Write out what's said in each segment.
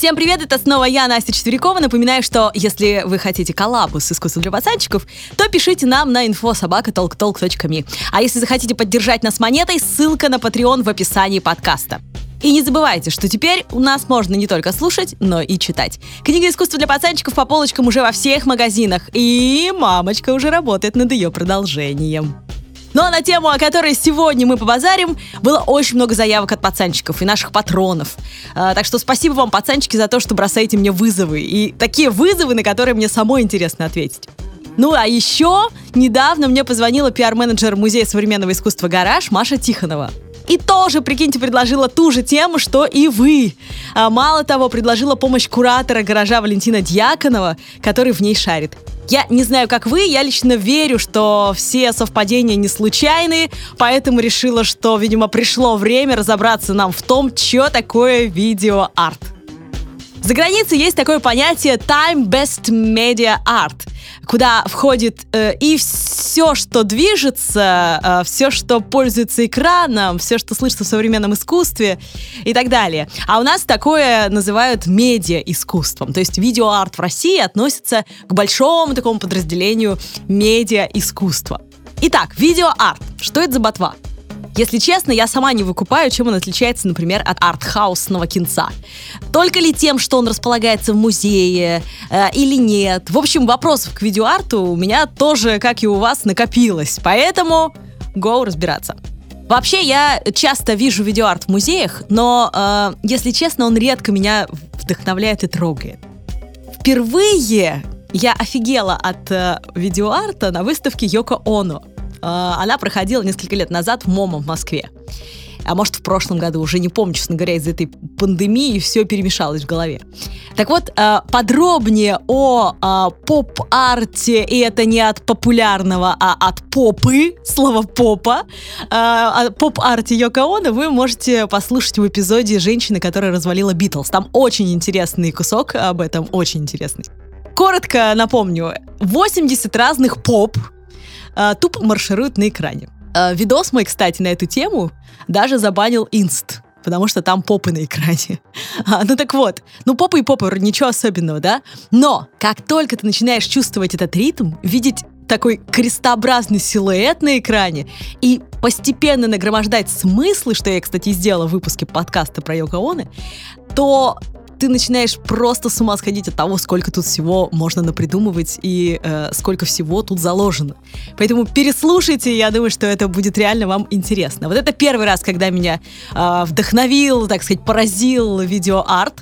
Всем привет, это снова я, Настя Четверякова. Напоминаю, что если вы хотите коллабу с искусством для пацанчиков, то пишите нам на infosobaka.talktalk.me. А если захотите поддержать нас монетой, ссылка на Patreon в описании подкаста. И не забывайте, что теперь у нас можно не только слушать, но и читать. Книга искусства для пацанчиков по полочкам уже во всех магазинах. И мамочка уже работает над ее продолжением. Ну а на тему, о которой сегодня мы побазарим, было очень много заявок от пацанчиков и наших патронов. А, так что спасибо вам, пацанчики, за то, что бросаете мне вызовы. И такие вызовы, на которые мне самой интересно ответить. Ну а еще недавно мне позвонила пиар-менеджер Музея современного искусства «Гараж» Маша Тихонова. И тоже, прикиньте, предложила ту же тему, что и вы. А мало того, предложила помощь куратора гаража Валентина Дьяконова, который в ней шарит. Я не знаю, как вы, я лично верю, что все совпадения не случайны, поэтому решила, что, видимо, пришло время разобраться нам в том, что такое видеоарт. За границей есть такое понятие Time Best Media Art куда входит э, и все, что движется, э, все, что пользуется экраном, все, что слышится в современном искусстве и так далее. А у нас такое называют медиа-искусством. То есть видеоарт в России относится к большому такому подразделению медиа-искусства. Итак, видеоарт. Что это за ботва? Если честно, я сама не выкупаю, чем он отличается, например, от артхаусного кинца. Только ли тем, что он располагается в музее э, или нет? В общем, вопросов к видеоарту у меня тоже, как и у вас, накопилось. Поэтому go разбираться. Вообще, я часто вижу видеоарт в музеях, но, э, если честно, он редко меня вдохновляет и трогает. Впервые я офигела от э, видеоарта на выставке Йоко Оно. А, она проходила несколько лет назад в МОМа в Москве. А может, в прошлом году, уже не помню, честно говоря, из-за этой пандемии все перемешалось в голове. Так вот, а, подробнее о а, поп-арте, и это не от популярного, а от попы, слово попа, о поп-арте Йоко Оно вы можете послушать в эпизоде «Женщины, которая развалила Битлз». Там очень интересный кусок об этом, очень интересный. Коротко напомню, 80 разных поп э, тупо маршируют на экране. Э, видос мой, кстати, на эту тему даже забанил инст потому что там попы на экране. А, ну так вот, ну попы и попы, ничего особенного, да? Но как только ты начинаешь чувствовать этот ритм, видеть такой крестообразный силуэт на экране и постепенно нагромождать смыслы, что я, кстати, сделала в выпуске подкаста про Йоко Оно, то ты начинаешь просто с ума сходить от того, сколько тут всего можно напридумывать и э, сколько всего тут заложено. Поэтому переслушайте, я думаю, что это будет реально вам интересно. Вот это первый раз, когда меня э, вдохновил, так сказать, поразил видеоарт.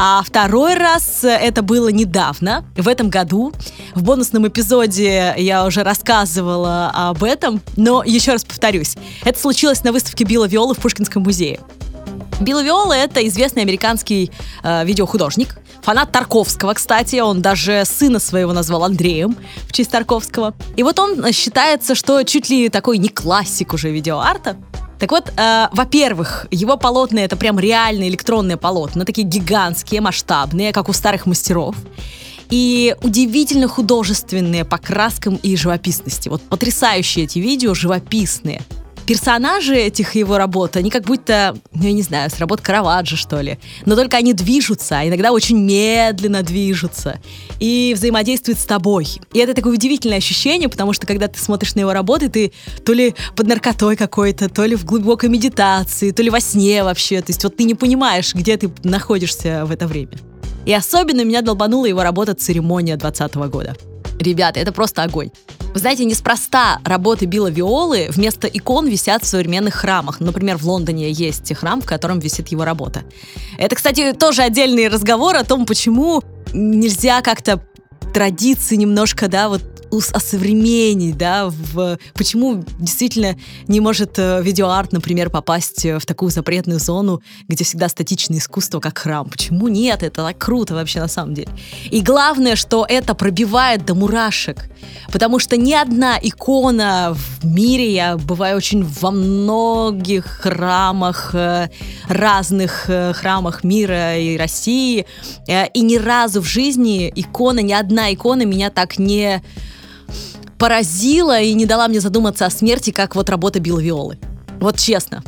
А второй раз это было недавно, в этом году. В бонусном эпизоде я уже рассказывала об этом, но еще раз повторюсь. Это случилось на выставке Билла Виолы в Пушкинском музее. Билл Виола — это известный американский э, видеохудожник, фанат Тарковского, кстати, он даже сына своего назвал Андреем в честь Тарковского. И вот он считается, что чуть ли такой не классик уже видеоарта. Так вот, э, во-первых, его полотна это прям реальные электронные полотна, такие гигантские, масштабные, как у старых мастеров. И удивительно художественные по краскам и живописности. Вот потрясающие эти видео, живописные персонажи этих его работ, они как будто, ну, я не знаю, с работ Караваджо, что ли. Но только они движутся, а иногда очень медленно движутся и взаимодействуют с тобой. И это такое удивительное ощущение, потому что когда ты смотришь на его работы, ты то ли под наркотой какой-то, то ли в глубокой медитации, то ли во сне вообще. То есть вот ты не понимаешь, где ты находишься в это время. И особенно меня долбанула его работа «Церемония» 2020 года. Ребята, это просто огонь. Вы знаете, неспроста работы Билла Виолы вместо икон висят в современных храмах. Например, в Лондоне есть храм, в котором висит его работа. Это, кстати, тоже отдельный разговор о том, почему нельзя как-то традиции немножко, да, вот осовременить, да, в, почему действительно не может э, видеоарт, например, попасть в такую запретную зону, где всегда статичное искусство, как храм. Почему нет? Это так круто вообще на самом деле. И главное, что это пробивает до мурашек, потому что ни одна икона в мире, я бываю очень во многих храмах, э, разных э, храмах мира и России, и ни разу в жизни икона, ни одна икона меня так не поразила и не дала мне задуматься о смерти, как вот работа Билла Виолы. Вот честно.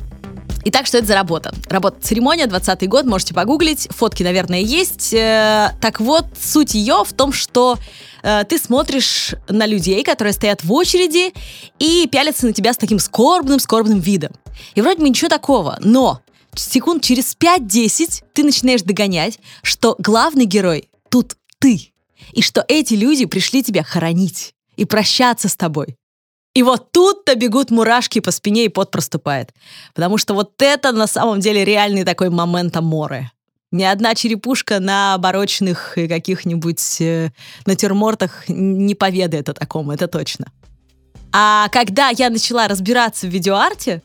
Итак, что это за работа? Работа церемония, 20 год, можете погуглить, фотки, наверное, есть. Э, так вот, суть ее в том, что э, ты смотришь на людей, которые стоят в очереди и пялятся на тебя с таким скорбным-скорбным видом. И вроде бы ничего такого, но секунд через 5-10 ты начинаешь догонять, что главный герой тут ты, и что эти люди пришли тебя хоронить и прощаться с тобой. И вот тут-то бегут мурашки по спине и пот проступает. Потому что вот это на самом деле реальный такой момент море. Ни одна черепушка на барочных каких-нибудь э, натюрмортах не поведает о таком, это точно. А когда я начала разбираться в видеоарте,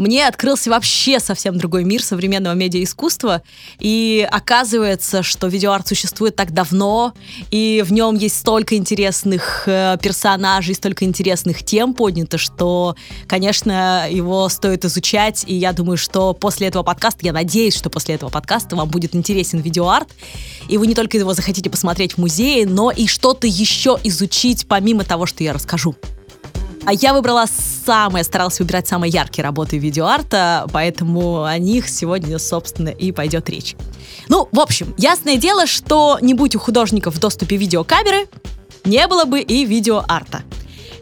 мне открылся вообще совсем другой мир современного медиаискусства. И оказывается, что видеоарт существует так давно, и в нем есть столько интересных э, персонажей, столько интересных тем поднято, что, конечно, его стоит изучать. И я думаю, что после этого подкаста, я надеюсь, что после этого подкаста вам будет интересен видеоарт, и вы не только его захотите посмотреть в музее, но и что-то еще изучить помимо того, что я расскажу. А я выбрала самые, старалась выбирать самые яркие работы видеоарта, поэтому о них сегодня, собственно, и пойдет речь. Ну, в общем, ясное дело, что не будь у художников в доступе видеокамеры, не было бы и видеоарта.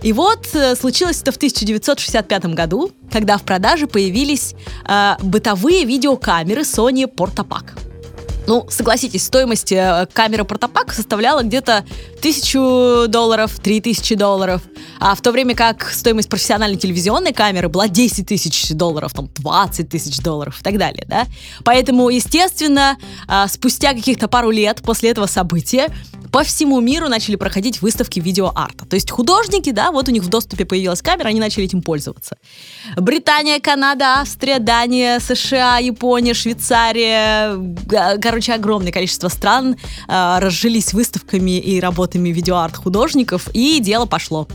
И вот э, случилось это в 1965 году, когда в продаже появились э, бытовые видеокамеры Sony Portapak. Ну, согласитесь, стоимость э, камеры Портопак составляла где-то тысячу долларов, три тысячи долларов. А в то время как стоимость профессиональной телевизионной камеры была 10 тысяч долларов, там 20 тысяч долларов и так далее, да. Поэтому, естественно, а, спустя каких-то пару лет после этого события по всему миру начали проходить выставки видеоарта. То есть художники, да, вот у них в доступе появилась камера, они начали этим пользоваться. Британия, Канада, Австрия, Дания, США, Япония, Швейцария, короче, огромное количество стран э, разжились выставками и работами видеоарт художников, и дело пошло.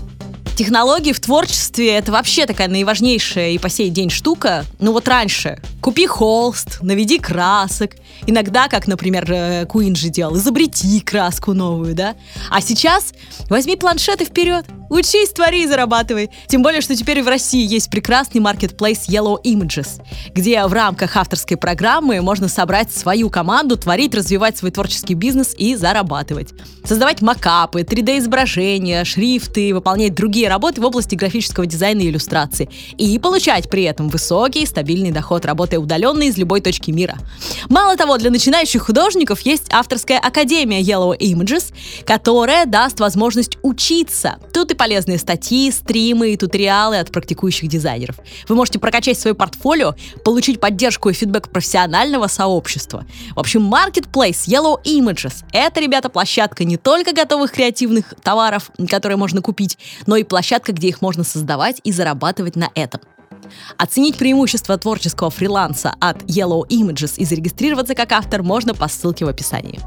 Технологии в творчестве — это вообще такая наиважнейшая и по сей день штука. Ну вот раньше купи холст, наведи красок. Иногда, как, например, э, Куин же делал, изобрети краску новую, да? А сейчас возьми планшеты вперед, учись, твори и зарабатывай. Тем более, что теперь в России есть прекрасный маркетплейс Yellow Images, где в рамках авторской программы можно собрать свою команду, творить, развивать свой творческий бизнес и зарабатывать. Создавать макапы, 3D-изображения, шрифты, выполнять другие работы в области графического дизайна и иллюстрации. И получать при этом высокий стабильный доход, работая удаленно из любой точки мира. Мало того, для начинающих художников есть авторская академия Yellow Images, которая даст возможность учиться. Тут и полезные статьи, стримы и туториалы от практикующих дизайнеров. Вы можете прокачать свое портфолио, получить поддержку и фидбэк профессионального сообщества. В общем, Marketplace Yellow Images — это, ребята, площадка не только готовых креативных товаров, которые можно купить, но и площадка, где их можно создавать и зарабатывать на этом. Оценить преимущества творческого фриланса от Yellow Images и зарегистрироваться как автор можно по ссылке в описании.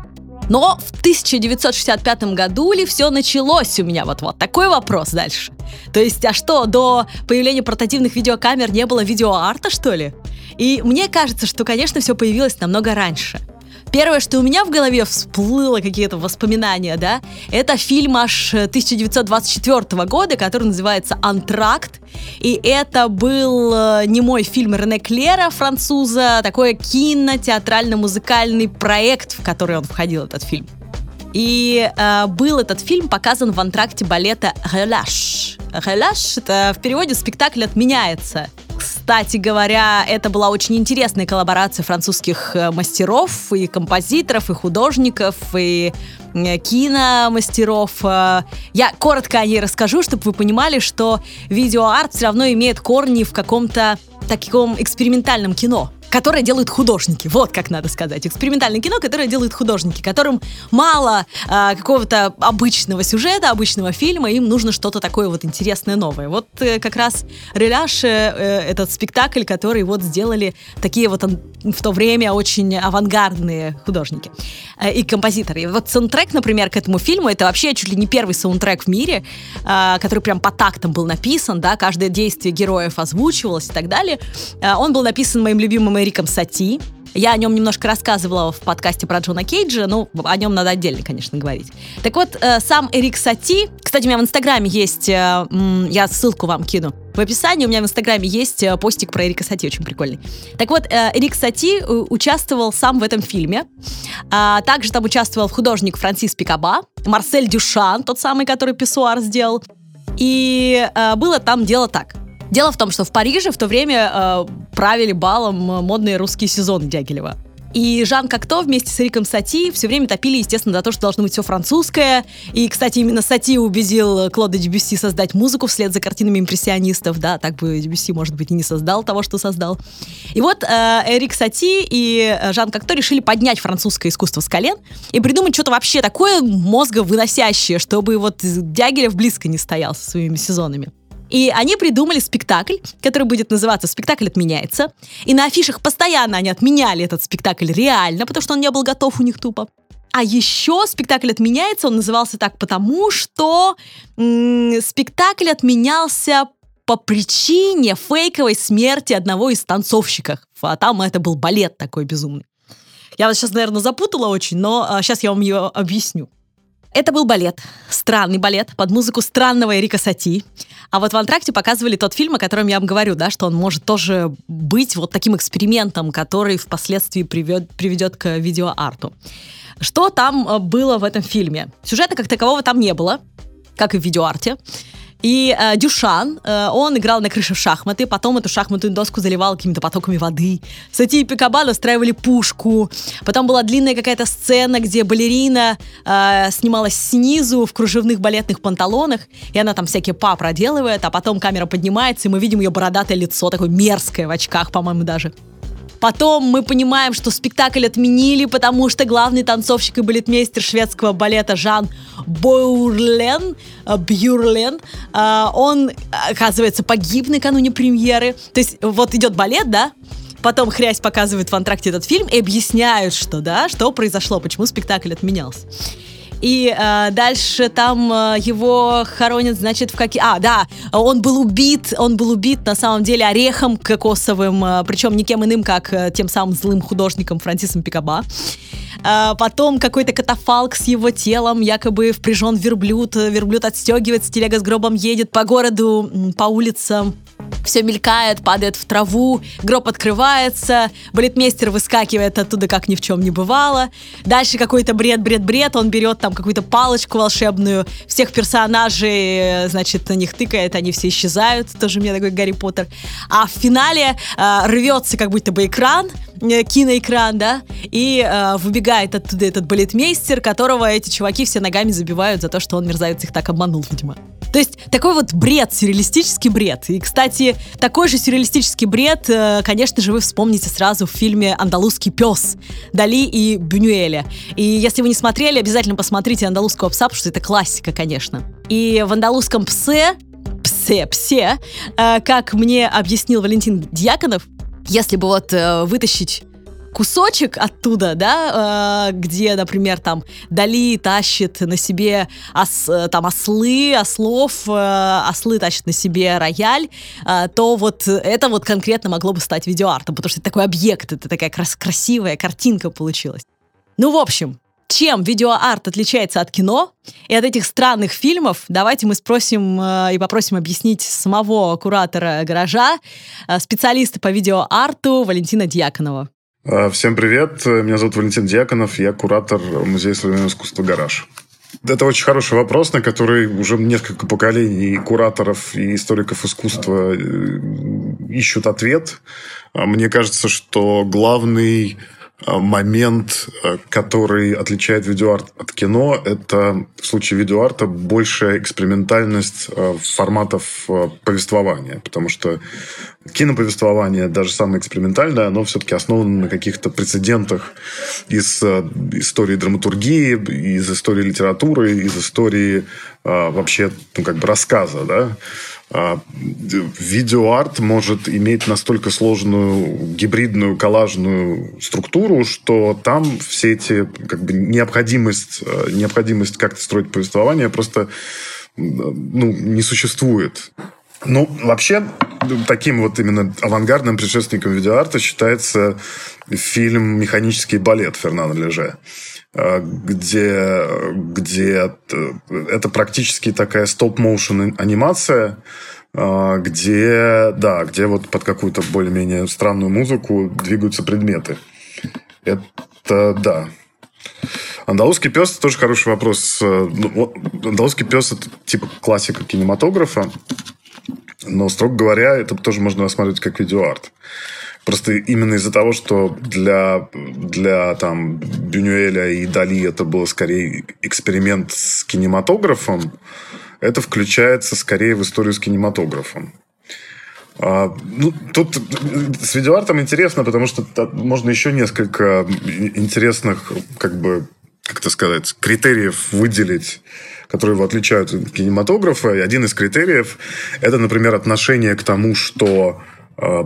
Но в 1965 году ли все началось у меня? Вот-вот такой вопрос дальше. То есть, а что, до появления портативных видеокамер не было видеоарта, что ли? И мне кажется, что, конечно, все появилось намного раньше – Первое, что у меня в голове всплыло какие-то воспоминания, да, это фильм аж 1924 года, который называется «Антракт». И это был э, не мой фильм Рене Клера, француза, такой кино-театрально-музыкальный проект, в который он входил, этот фильм. И э, был этот фильм показан в антракте балета «Реляш». «Реляш» — это в переводе «спектакль отменяется». Кстати говоря, это была очень интересная коллаборация французских э, мастеров и композиторов, и художников, и э, киномастеров. Э, я коротко о ней расскажу, чтобы вы понимали, что видеоарт все равно имеет корни в каком-то таком экспериментальном кино которое делают художники. Вот как надо сказать. Экспериментальное кино, которое делают художники, которым мало э, какого-то обычного сюжета, обычного фильма, им нужно что-то такое вот интересное, новое. Вот э, как раз «Реляж» э, этот спектакль, который вот сделали такие вот в то время очень авангардные художники э, и композиторы. И вот саундтрек, например, к этому фильму, это вообще чуть ли не первый саундтрек в мире, э, который прям по тактам был написан, да, каждое действие героев озвучивалось и так далее. Э, он был написан моим любимым Эриком Сати. Я о нем немножко рассказывала в подкасте про Джона Кейджа, но о нем надо отдельно, конечно, говорить. Так вот, э, сам Эрик Сати, кстати, у меня в Инстаграме есть, э, я ссылку вам кину, В описании у меня в Инстаграме есть э, постик про Эрика Сати, очень прикольный. Так вот, Эрик Сати участвовал сам в этом фильме. А, также там участвовал художник Франсис Пикаба, Марсель Дюшан, тот самый, который Писсуар сделал. И было там дело так. Дело в том, что в Париже в то время правили балом модные русские сезоны Дягилева. И Жан Кокто вместе с Риком Сати все время топили, естественно, за то, что должно быть все французское. И, кстати, именно Сати убедил Клода Дебюсси создать музыку вслед за картинами импрессионистов. Да, так бы Дебюсси, может быть, и не создал того, что создал. И вот э, Эрик Сати и Жан Кокто решили поднять французское искусство с колен и придумать что-то вообще такое мозговыносящее, чтобы вот Дягилев близко не стоял со своими сезонами. И они придумали спектакль, который будет называться «Спектакль отменяется». И на афишах постоянно они отменяли этот спектакль реально, потому что он не был готов у них тупо. А еще спектакль отменяется, он назывался так потому, что спектакль отменялся по причине фейковой смерти одного из танцовщиков. А там это был балет такой безумный. Я вас сейчас, наверное, запутала очень, но а, сейчас я вам ее объясню. Это был балет, странный балет, под музыку странного Эрика Сати. А вот в антракте показывали тот фильм, о котором я вам говорю, да, что он может тоже быть вот таким экспериментом, который впоследствии приведет, приведет к видеоарту. Что там э, было в этом фильме? Сюжета как такового там не было, как и в видеоарте. И э, Дюшан, э, он играл на крыше в шахматы, потом эту шахматную доску заливал какими-то потоками воды. Сати и Пикаба устраивали пушку. Потом была длинная какая-то сцена, где балерина э, снималась снизу в кружевных балетных панталонах, и она там всякие па проделывает, а потом камера поднимается, и мы видим ее бородатое лицо, такое мерзкое в очках, по-моему, даже. Потом мы понимаем, что спектакль отменили, потому что главный танцовщик и балетмейстер шведского балета Жан Боурлен, э, Бюрлен, э, он, оказывается, погиб накануне премьеры. То есть вот идет балет, да, потом Хрясь показывает в антракте этот фильм и объясняют, что, да, что произошло, почему спектакль отменялся. И э, дальше там э, его хоронят, значит, в какие... А, да, он был убит, он был убит на самом деле орехом кокосовым, э, причем никем иным, как э, тем самым злым художником Франсисом Пикаба. Э, потом какой-то катафалк с его телом, якобы впряжен верблюд, верблюд отстегивается, телега с гробом едет по городу, по улицам все мелькает, падает в траву, гроб открывается, балетмейстер выскакивает оттуда, как ни в чем не бывало. Дальше какой-то бред, бред, бред, он берет там какую-то палочку волшебную, всех персонажей, значит, на них тыкает, они все исчезают, тоже мне такой Гарри Поттер. А в финале э, рвется как будто бы экран, э, киноэкран, да, и э, выбегает оттуда этот балетмейстер, которого эти чуваки все ногами забивают за то, что он мерзавец их так обманул, видимо. То есть такой вот бред, сюрреалистический бред. И, кстати, такой же сюрреалистический бред, э, конечно же, вы вспомните сразу в фильме «Андалузский пес» Дали и Бюнюэля. И если вы не смотрели, обязательно посмотрите «Андалузского пса», потому что это классика, конечно. И в «Андалузском псе» псе, псе, э, как мне объяснил Валентин Дьяконов, если бы вот э, вытащить кусочек оттуда, да, э, где, например, там Дали тащит на себе ос, там ослы, ослов, э, ослы тащат на себе рояль, э, то вот это вот конкретно могло бы стать видеоартом, потому что это такой объект, это такая крас красивая картинка получилась. Ну, в общем, чем видеоарт отличается от кино и от этих странных фильмов, давайте мы спросим и попросим объяснить самого куратора гаража, специалиста по видеоарту Валентина Дьяконова. А, всем привет, меня зовут Валентин Дьяконов, я куратор Музея современного искусства «Гараж». Это очень хороший вопрос, на который уже несколько поколений кураторов и историков искусства э, ищут ответ. А мне кажется, что главный Э, момент, э, который отличает видеоарт от кино, это в случае видеоарта большая экспериментальность э, форматов повествования, потому что киноповествование, даже самое экспериментальное, оно все-таки основано на каких-то прецедентах из истории драматургии, из истории литературы, из истории вообще ну, как бы рассказа, да, видеоарт может иметь настолько сложную гибридную коллажную структуру, что там все эти как бы необходимость, э, необходимость как-то строить повествование просто ну, не существует. Ну, вообще, таким вот именно авангардным предшественником видеоарта считается фильм «Механический балет» Фернана Леже где, где это практически такая стоп-моушен анимация, а, где, да, где вот под какую-то более-менее странную музыку двигаются предметы. Это, да. Андалузский пес – тоже хороший вопрос. Ну, Андалузский пес – это типа классика кинематографа, но, строго говоря, это тоже можно рассматривать как видеоарт. Просто именно из-за того, что для, для там, Бюнюэля и Дали это был скорее эксперимент с кинематографом, это включается скорее в историю с кинематографом. А, ну, тут с видеоартом интересно, потому что можно еще несколько интересных, как бы, как это сказать, критериев выделить, которые его отличают от кинематографа. И один из критериев – это, например, отношение к тому, что Э,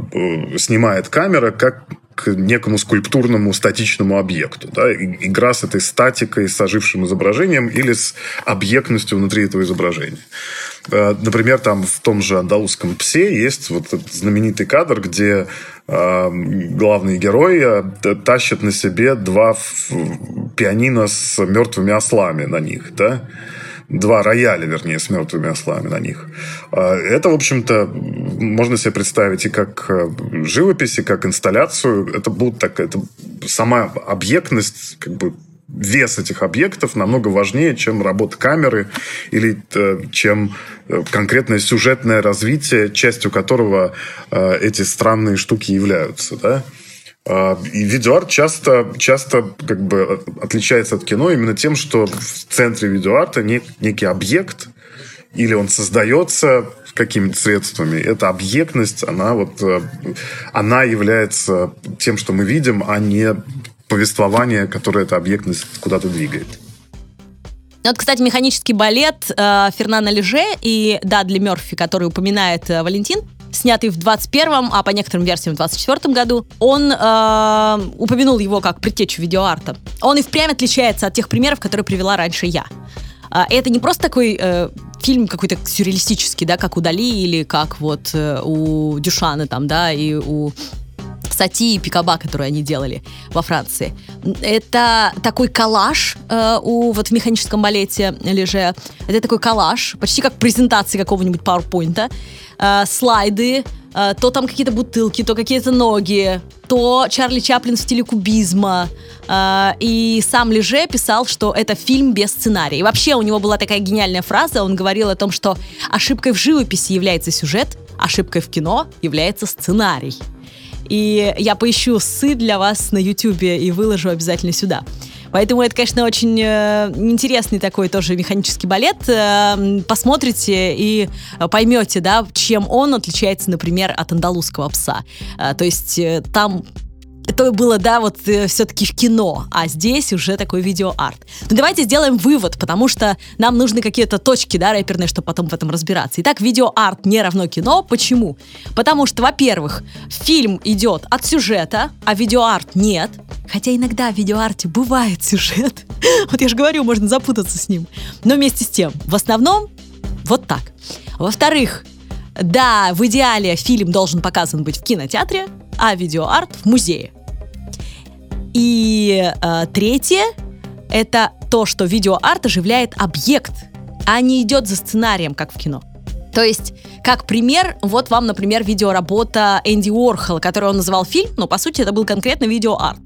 снимает камера как к некому скульптурному статичному объекту. Да? Игра с этой статикой, с ожившим изображением или с объектностью внутри этого изображения. Э, например, там в том же андалузском псе есть вот этот знаменитый кадр, где э, главные герои тащат на себе два пианино с мертвыми ослами на них. Да? Два рояля, вернее, с мертвыми ослами на них. А, это, в общем-то, можно себе представить и как э, живопись, и как инсталляцию. Это будет так, это сама объектность, как бы вес этих объектов намного важнее, чем работа камеры или э, чем э, конкретное сюжетное развитие, частью которого эти странные штуки являются. Да? А, и видеоарт часто, часто как бы отличается от кино именно тем, что в центре видеоарта нек, некий объект, или он создается какими-то средствами. Эта объектность, она вот, э, она является тем, что мы видим, а не повествование, которое эта объектность куда-то двигает. Ну, вот, кстати, механический балет э, Фернана Леже и Дадли Мерфи, который упоминает э, Валентин, снятый в 21-м, а по некоторым версиям в 24 году, он э, упомянул его как предтечу видеоарта. Он и впрямь отличается от тех примеров, которые привела раньше я. Э, это не просто такой э, фильм какой-то сюрреалистический, да, как у Дали или как вот э, у Дюшана там, да, и у Сати и Пикаба, которые они делали во Франции. Это такой коллаж э, у вот в механическом балете Леже. Это такой коллаж, почти как презентации какого-нибудь PowerPoint э, слайды, э, то там какие-то бутылки, то какие-то ноги, то Чарли Чаплин в стиле кубизма. Э, и сам Леже писал, что это фильм без сценария. И вообще у него была такая гениальная фраза, он говорил о том, что ошибкой в живописи является сюжет, ошибкой в кино является сценарий. И я поищу сы для вас на YouTube и выложу обязательно сюда. Поэтому это, конечно, очень э, интересный такой тоже механический балет. Э, посмотрите и поймете, да, чем он отличается, например, от андалузского пса. Э, то есть э, там это было, да, вот э, все-таки в кино, а здесь уже такой видеоарт. Ну давайте сделаем вывод, потому что нам нужны какие-то точки, да, рэперные, чтобы потом в этом разбираться. Итак, видеоарт не равно кино. Почему? Потому что, во-первых, фильм идет от сюжета, а видеоарт нет. Хотя иногда в видеоарте бывает сюжет. Вот я же говорю, можно запутаться с ним. Но вместе с тем, в основном, вот так. Во-вторых, да, в идеале фильм должен показан быть в кинотеатре, а видеоарт в музее. И э, третье — это то, что видеоарт оживляет объект, а не идет за сценарием, как в кино. То есть, как пример, вот вам, например, видеоработа Энди Уорхола, которую он называл фильм, но по сути это был конкретно видеоарт.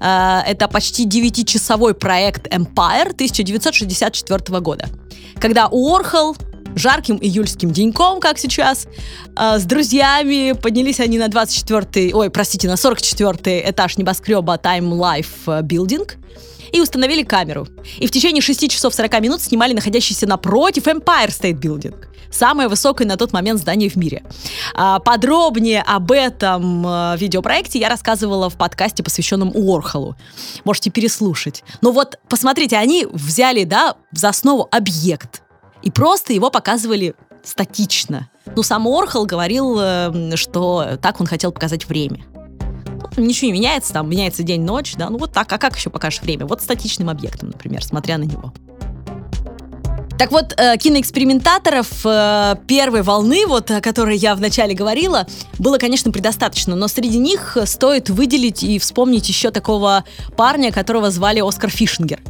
Э, это почти 9-часовой проект Empire 1964 года, когда Уорхол жарким июльским деньком, как сейчас, э, с друзьями поднялись они на 24 ой, простите, на 44 этаж небоскреба Time Life Building и установили камеру. И в течение 6 часов 40 минут снимали находящийся напротив Empire State Building. Самое высокое на тот момент здание в мире. А, подробнее об этом а, видеопроекте я рассказывала в подкасте, посвященном Уорхолу. Можете переслушать. Но вот посмотрите, они взяли, да, за основу объект и просто его показывали статично. Ну, сам Орхол говорил, эм, что так он хотел показать время. Ну, ничего не меняется, там меняется день-ночь, да, ну вот так, а как еще покажешь время? Вот статичным объектом, например, смотря на него. Так вот, э, киноэкспериментаторов э, первой волны, вот о которой я вначале говорила, было, конечно, предостаточно, но среди них стоит выделить и вспомнить еще такого парня, которого звали Оскар Фишингер.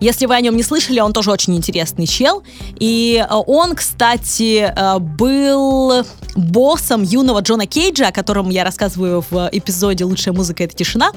Если вы о нем не слышали, он тоже очень интересный чел. И э, он, кстати, э, был боссом юного Джона Кейджа, о котором я рассказываю в эпизоде «Лучшая музыка — это тишина».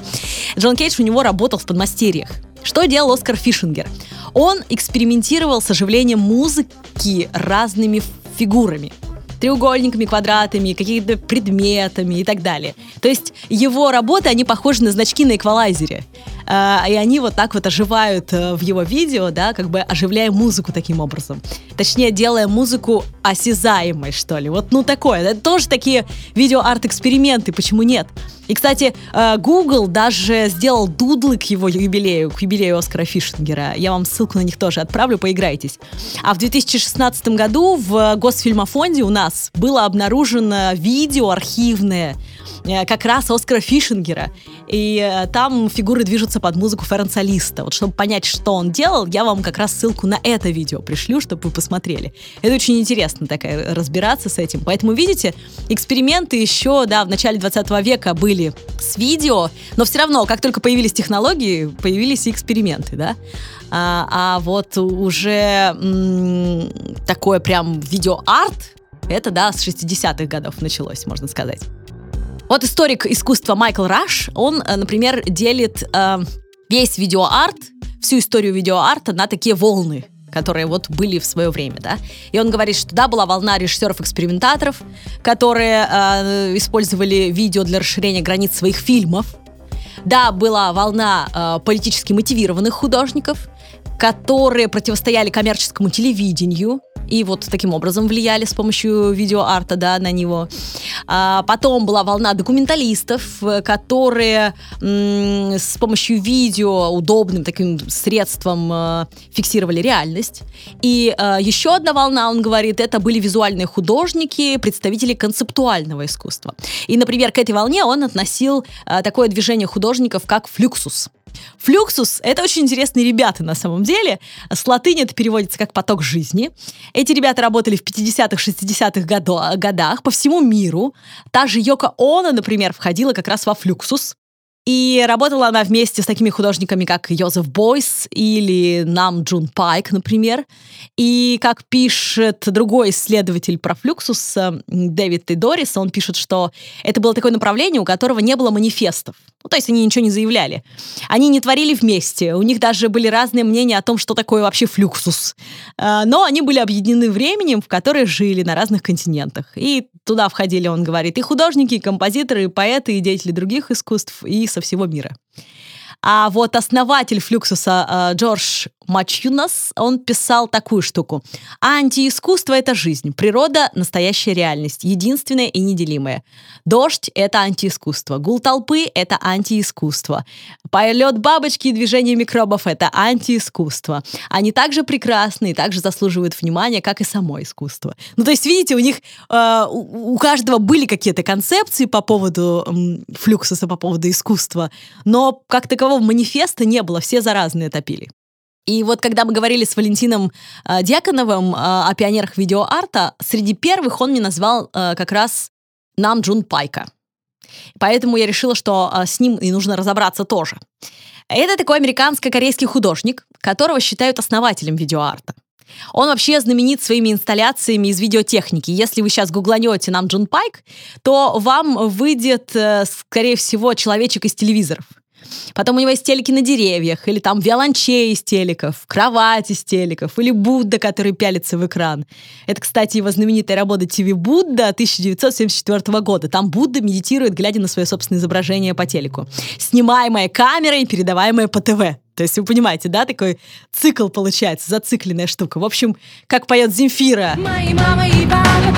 Джон Кейдж у него работал в подмастерьях. Что делал Оскар Фишингер? Он экспериментировал с оживлением музыки разными фигурами треугольниками, квадратами, какими-то предметами и так далее. То есть его работы, они похожи на значки на эквалайзере. А, и они вот так вот оживают э, в его видео, да, как бы оживляя музыку таким образом. Точнее, делая музыку осязаемой, что ли. Вот, ну, такое. Это тоже такие видео-арт-эксперименты, почему нет? И, кстати, э, Google даже сделал дудлы к его юбилею, к юбилею Оскара Фишингера. Я вам ссылку на них тоже отправлю, поиграйтесь. А в 2016 году в Госфильмофонде у нас было обнаружено видео архивное Э, как раз Оскара Фишингера. И э, там фигуры движутся под музыку Ференца Листа. Вот чтобы понять, что он делал, я вам как раз ссылку на это видео пришлю, чтобы вы посмотрели. Это очень интересно такая разбираться с этим. Поэтому, видите, эксперименты еще, да, в начале 20 века были с видео, но все равно, как только появились технологии, появились и эксперименты, да. А, а вот уже м- такое прям видеоарт, это, да, с 60-х годов началось, можно сказать. Вот историк искусства Майкл Раш, он, э, например, делит э, весь видеоарт, всю историю видеоарта на такие волны которые вот были в свое время, да. И он говорит, что да, была волна режиссеров-экспериментаторов, которые э, использовали видео для расширения границ своих фильмов. Да, была волна э, политически мотивированных художников, которые противостояли коммерческому телевидению, и вот таким образом влияли с помощью видеоарта да, на него. А потом была волна документалистов, которые м- с помощью видео удобным таким средством э, фиксировали реальность. И э, еще одна волна, он говорит, это были визуальные художники, представители концептуального искусства. И, например, к этой волне он относил э, такое движение художников, как флюксус. Флюксус — это очень интересные ребята на самом деле. С латыни это переводится как «поток жизни». Эти ребята работали в 50-х, 60-х годах по всему миру. Та же Йока Оно, например, входила как раз во флюксус. И работала она вместе с такими художниками, как Йозеф Бойс или Нам Джун Пайк, например. И как пишет другой исследователь про флюксус, э, Дэвид Тейдорис, он пишет, что это было такое направление, у которого не было манифестов. Ну, то есть они ничего не заявляли. Они не творили вместе. У них даже были разные мнения о том, что такое вообще флюксус. Э, но они были объединены временем, в которое жили на разных континентах. И туда входили, он говорит, и художники, и композиторы, и поэты, и деятели других искусств, и со всего мира. А вот основатель Флюксуса э, Джордж Мачюнас, он писал такую штуку. Антиискусство — это жизнь, природа — настоящая реальность, единственная и неделимая. Дождь — это антиискусство, гул толпы — это антиискусство, полет бабочки и движение микробов — это антиискусство. Они также прекрасны и также заслуживают внимания, как и само искусство. Ну, то есть, видите, у них, э, у каждого были какие-то концепции по поводу э, флюксуса, по поводу искусства, но как такового манифеста не было, все за разные топили. И вот когда мы говорили с Валентином э, Дьяконовым э, о пионерах видеоарта, среди первых он мне назвал э, как раз Нам Джун Пайка. Поэтому я решила, что э, с ним и нужно разобраться тоже. Это такой американско-корейский художник, которого считают основателем видеоарта. Он вообще знаменит своими инсталляциями из видеотехники. Если вы сейчас гугланете нам Джун Пайк, то вам выйдет, э, скорее всего, человечек из телевизоров – Потом у него есть телеки на деревьях, или там виолончей из телеков, кровать из телеков, или Будда, который пялится в экран. Это, кстати, его знаменитая работа «ТВ Будда» 1974 года. Там Будда медитирует, глядя на свое собственное изображение по телеку. Снимаемое камерой и передаваемое по ТВ. То есть вы понимаете, да, такой цикл получается, зацикленная штука. В общем, как поет Земфира. Мои мама и папа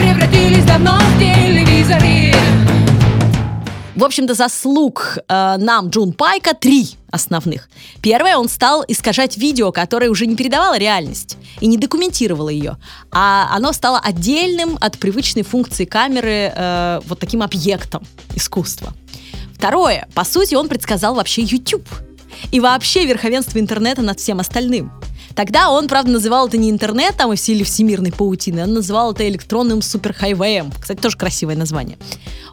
В общем-то, заслуг э, нам Джун Пайка три основных. Первое, он стал искажать видео, которое уже не передавало реальность и не документировало ее, а оно стало отдельным от привычной функции камеры э, вот таким объектом искусства. Второе, по сути, он предсказал вообще YouTube и вообще верховенство интернета над всем остальным. Тогда он, правда, называл это не интернетом и в силе всемирной паутины, он называл это электронным суперхайвеем. Кстати, тоже красивое название.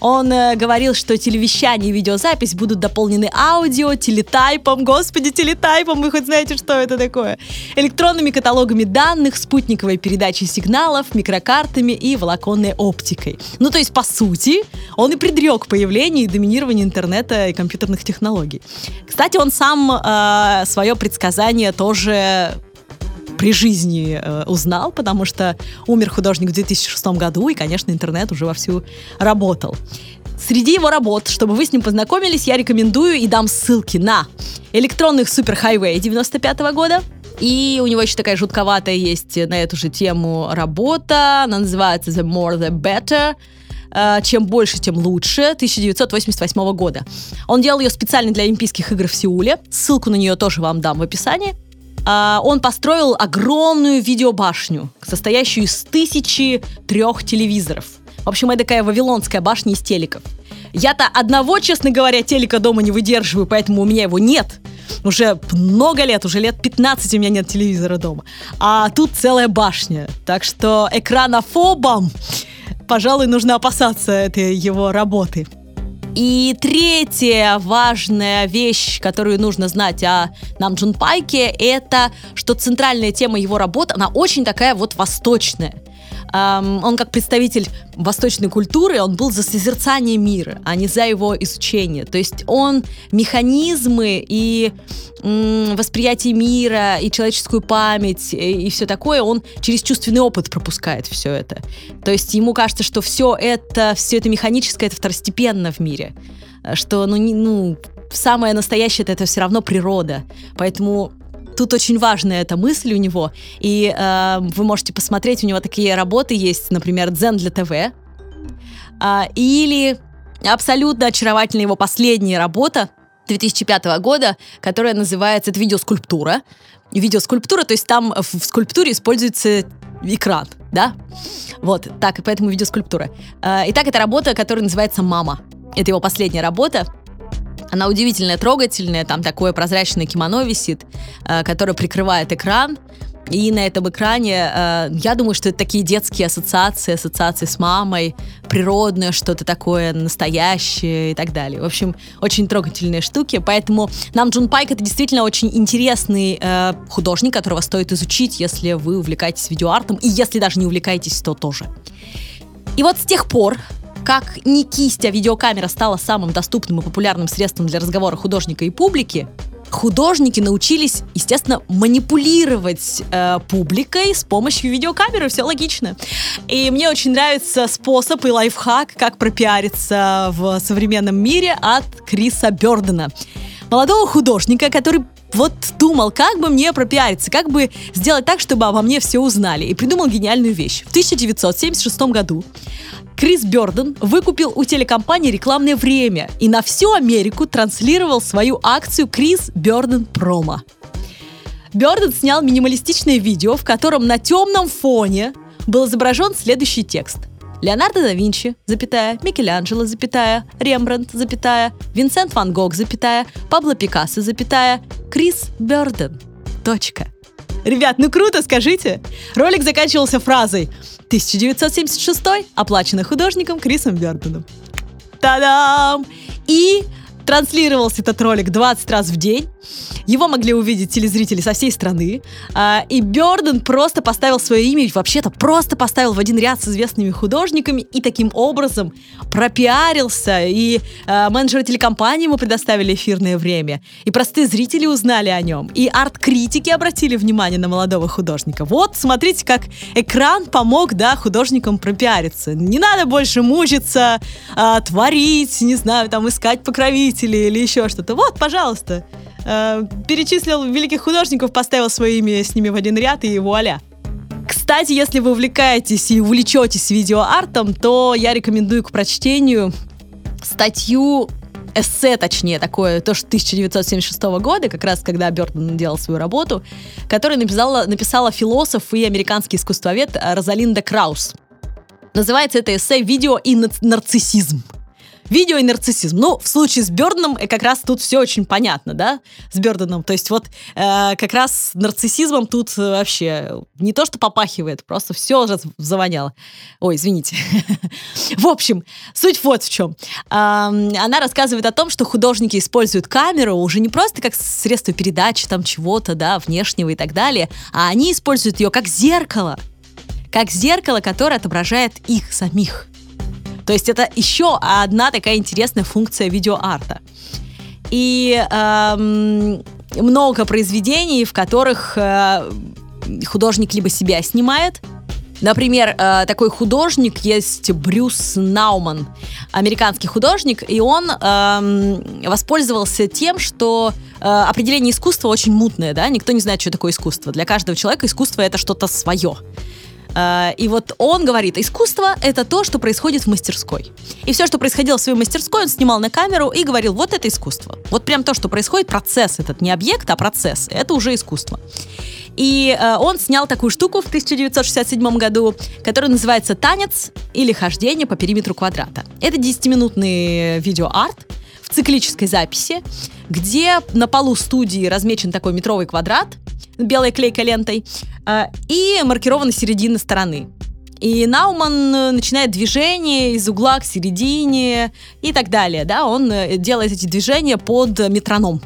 Он э, говорил, что телевещание и видеозапись будут дополнены аудио, телетайпом, господи, телетайпом, вы хоть знаете, что это такое? Электронными каталогами данных, спутниковой передачей сигналов, микрокартами и волоконной оптикой. Ну, то есть, по сути, он и предрек появление и доминирование интернета и компьютерных технологий. Кстати, он сам э, свое предсказание тоже при жизни э, узнал, потому что умер художник в 2006 году, и, конечно, интернет уже вовсю работал. Среди его работ, чтобы вы с ним познакомились, я рекомендую и дам ссылки на электронных суперхайвей 95 -го года, и у него еще такая жутковатая есть на эту же тему работа, она называется The More the Better, э, чем больше, тем лучше, 1988 года. Он делал ее специально для Олимпийских игр в Сеуле. Ссылку на нее тоже вам дам в описании. А, он построил огромную видеобашню, состоящую из тысячи трех телевизоров. В общем, это такая вавилонская башня из телеков. Я-то одного, честно говоря, телека дома не выдерживаю, поэтому у меня его нет. Уже много лет, уже лет 15 у меня нет телевизора дома. А тут целая башня. Так что экранофобам, пожалуй, нужно опасаться этой его работы. И третья важная вещь, которую нужно знать о Нам Джун Пайке, это что центральная тема его работ, она очень такая вот восточная. Um, он как представитель восточной культуры, он был за созерцание мира, а не за его изучение. То есть он механизмы и м, восприятие мира, и человеческую память, и, и все такое, он через чувственный опыт пропускает все это. То есть ему кажется, что все это, все это механическое, это второстепенно в мире. Что, ну, не, ну самое настоящее это все равно природа. Поэтому Тут очень важная эта мысль у него, и э, вы можете посмотреть, у него такие работы есть, например, «Дзен для ТВ», э, или абсолютно очаровательная его последняя работа 2005 года, которая называется, это видеоскульптура, видеоскульптура, то есть там в скульптуре используется экран, да? Вот, так, и поэтому видеоскульптура. Э, итак, это работа, которая называется «Мама». Это его последняя работа. Она удивительная, трогательная, там такое прозрачное кимоно висит, э, которое прикрывает экран. И на этом экране, э, я думаю, что это такие детские ассоциации, ассоциации с мамой, природное что-то такое настоящее и так далее. В общем, очень трогательные штуки. Поэтому нам Джун Пайк это действительно очень интересный э, художник, которого стоит изучить, если вы увлекаетесь видеоартом, и если даже не увлекаетесь, то тоже. И вот с тех пор как не кисть, а видеокамера стала самым доступным и популярным средством для разговора художника и публики, художники научились, естественно, манипулировать э, публикой с помощью видеокамеры, все логично. И мне очень нравится способ и лайфхак, как пропиариться в современном мире от Криса Бёрдена. Молодого художника, который вот думал, как бы мне пропиариться, как бы сделать так, чтобы обо мне все узнали. И придумал гениальную вещь. В 1976 году Крис Бёрден выкупил у телекомпании рекламное время и на всю Америку транслировал свою акцию Крис Бёрден Промо. Бёрден снял минималистичное видео, в котором на темном фоне был изображен следующий текст. Леонардо да Винчи, запятая, Микеланджело, запятая, Рембрандт, запятая, Винсент Ван Гог, запятая, Пабло Пикассо, запятая, Крис Бёрден. Точка. Ребят, ну круто, скажите. Ролик заканчивался фразой 1976 оплачено художником Крисом Бёрденом. Та-дам! И транслировался этот ролик 20 раз в день. Его могли увидеть телезрители со всей страны. А, и Бёрден просто поставил свое имя, вообще-то просто поставил в один ряд с известными художниками и таким образом пропиарился. И а, менеджеры телекомпании ему предоставили эфирное время. И простые зрители узнали о нем. И арт-критики обратили внимание на молодого художника. Вот, смотрите, как экран помог, да, художникам пропиариться. Не надо больше мучиться, а, творить, не знаю, там, искать покровителей или еще что-то. Вот, пожалуйста, Э, перечислил великих художников, поставил свое имя с ними в один ряд и вуаля. Кстати, если вы увлекаетесь и увлечетесь видеоартом, то я рекомендую к прочтению статью эссе, точнее, такое, то, что 1976 года, как раз когда Бёртон делал свою работу, которую написала, написала философ и американский искусствовед Розалинда Краус. Называется это эссе «Видео и нарциссизм». Видео и нарциссизм. Ну, в случае с Бёрденом э, как раз тут все очень понятно, да, с Бёрденом. То есть вот э, как раз нарциссизмом тут э, вообще не то, что попахивает, просто все уже завоняло. Ой, извините. В общем, суть вот в чем. Она рассказывает о том, что художники используют камеру уже не просто как средство передачи там чего-то, да, внешнего и так далее, а они используют ее как зеркало. Как зеркало, которое отображает их самих. То есть это еще одна такая интересная функция видеоарта. И эм, много произведений, в которых э, художник либо себя снимает, Например, э, такой художник есть Брюс Науман, американский художник, и он эм, воспользовался тем, что э, определение искусства очень мутное, да, никто не знает, что такое искусство. Для каждого человека искусство это что-то свое. Э, и вот он говорит, искусство — это то, что происходит в мастерской. И все, что происходило в своей мастерской, он снимал на камеру и говорил, вот это искусство. Вот прям то, что происходит, процесс этот, не объект, а процесс. Это уже искусство. И э, он снял такую штуку в 1967 году, которая называется «Танец или хождение по периметру квадрата». Это 10-минутный видеоарт в циклической записи, где на полу студии размечен такой метровый квадрат белой клейкой лентой, а, и маркирована середина стороны. И Науман э, начинает движение из угла к середине и так далее. Да? Он э, делает эти движения под метроном.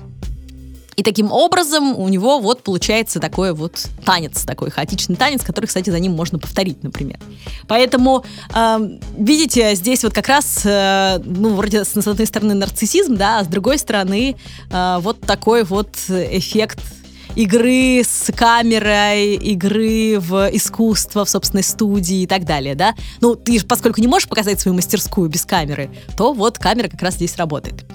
И таким образом у него вот получается такой вот танец, такой хаотичный танец, который, кстати, за ним можно повторить, например. Поэтому, э, видите, здесь вот как раз, э, ну, вроде с одной стороны нарциссизм, да, а с другой стороны э, вот такой вот эффект игры с камерой, игры в искусство в собственной студии и так далее, да? Ну, ты, поскольку не можешь показать свою мастерскую без камеры, то вот камера как раз здесь работает.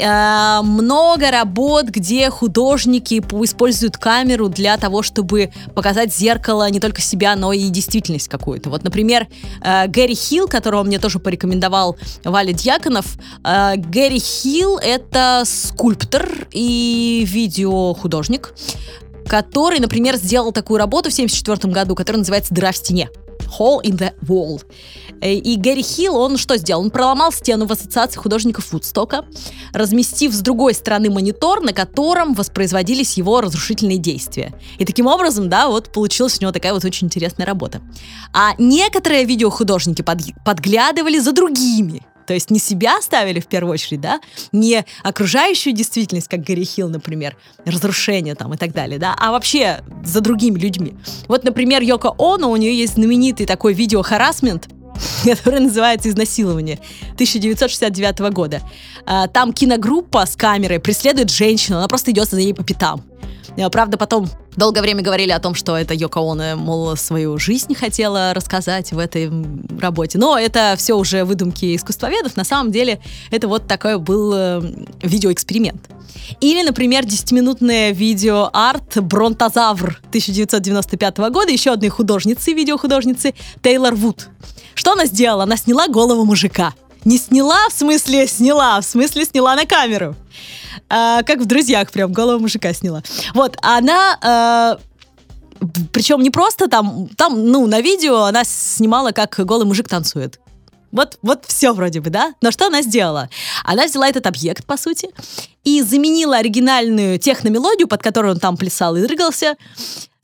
Э, много работ, где художники используют камеру для того, чтобы показать зеркало не только себя, но и действительность какую-то. Вот, например, э, Гэри Хилл, которого мне тоже порекомендовал Валя Дьяконов. Э, Гэри Хилл — это скульптор и видеохудожник, который, например, сделал такую работу в 1974 году, которая называется «Дыра в стене». Hole in the Wall. Э, и Гэри Хилл, он что сделал? Он проломал стену в ассоциации художников Вудстока, разместив с другой стороны монитор, на котором воспроизводились его разрушительные действия. И таким образом, да, вот получилась у него такая вот очень интересная работа. А некоторые видеохудожники под, подглядывали за другими, то есть не себя ставили в первую очередь, да, не окружающую действительность, как Гарри Хилл, например, разрушение там и так далее, да, а вообще за другими людьми. Вот, например, Йоко Оно, у нее есть знаменитый такой видео-харасмент, который называется «Изнасилование» 1969 года. А, там киногруппа с камерой преследует женщину, она просто идет за ней по пятам. Э, правда, потом долгое время говорили о том, что это Йоко Оно, мол, свою жизнь хотела рассказать в этой работе. Но это все уже выдумки искусствоведов. На самом деле это вот такой был э, видеоэксперимент. Или, например, 10-минутное видео-арт «Бронтозавр» 1995 года еще одной художницы, видеохудожницы Тейлор Вуд. Что она сделала? Она сняла голову мужика. Не сняла, в смысле сняла, в смысле сняла на камеру. А, как в «Друзьях» прям, голову мужика сняла. Вот, она... А, причем не просто там, там, ну, на видео она снимала, как голый мужик танцует. Вот, вот все вроде бы, да? Но что она сделала? Она взяла этот объект, по сути, и заменила оригинальную техномелодию, под которую он там плясал и дрыгался,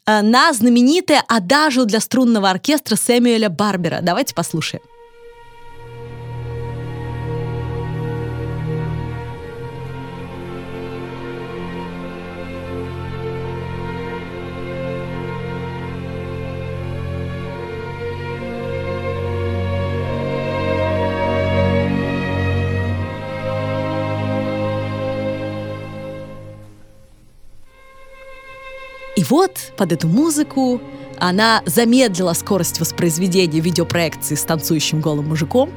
э, на знаменитое адажу для струнного оркестра Сэмюэля Барбера. Давайте послушаем. Вот под эту музыку она замедлила скорость воспроизведения видеопроекции с танцующим голым мужиком,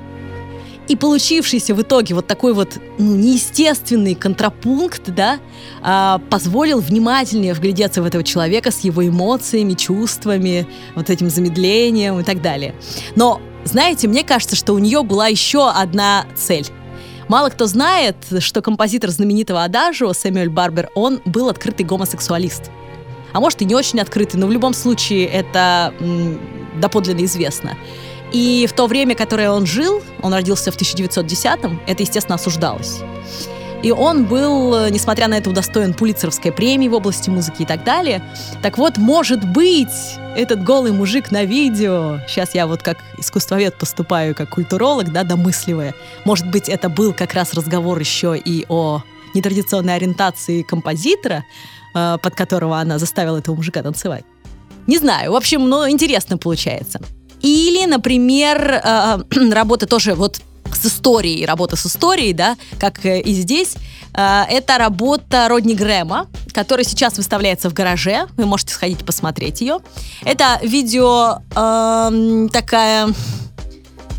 и получившийся в итоге вот такой вот ну, неестественный контрапункт, да, а, позволил внимательнее вглядеться в этого человека с его эмоциями, чувствами, вот этим замедлением и так далее. Но, знаете, мне кажется, что у нее была еще одна цель. Мало кто знает, что композитор знаменитого адажу Сэмюэль Барбер, он был открытый гомосексуалист а может и не очень открытый, но в любом случае это м, доподлинно известно. И в то время, которое он жил, он родился в 1910-м, это, естественно, осуждалось. И он был, несмотря на это, удостоен Пулицеровской премии в области музыки и так далее. Так вот, может быть, этот голый мужик на видео, сейчас я вот как искусствовед поступаю, как культуролог, да, домысливая, может быть, это был как раз разговор еще и о нетрадиционной ориентации композитора, э, под которого она заставила этого мужика танцевать. Не знаю, в общем, ну, интересно получается. Или, например, э, работа тоже вот с историей, работа с историей, да, как э, и здесь. Э, это работа Родни Грэма, которая сейчас выставляется в гараже. Вы можете сходить посмотреть ее. Это видео э, такая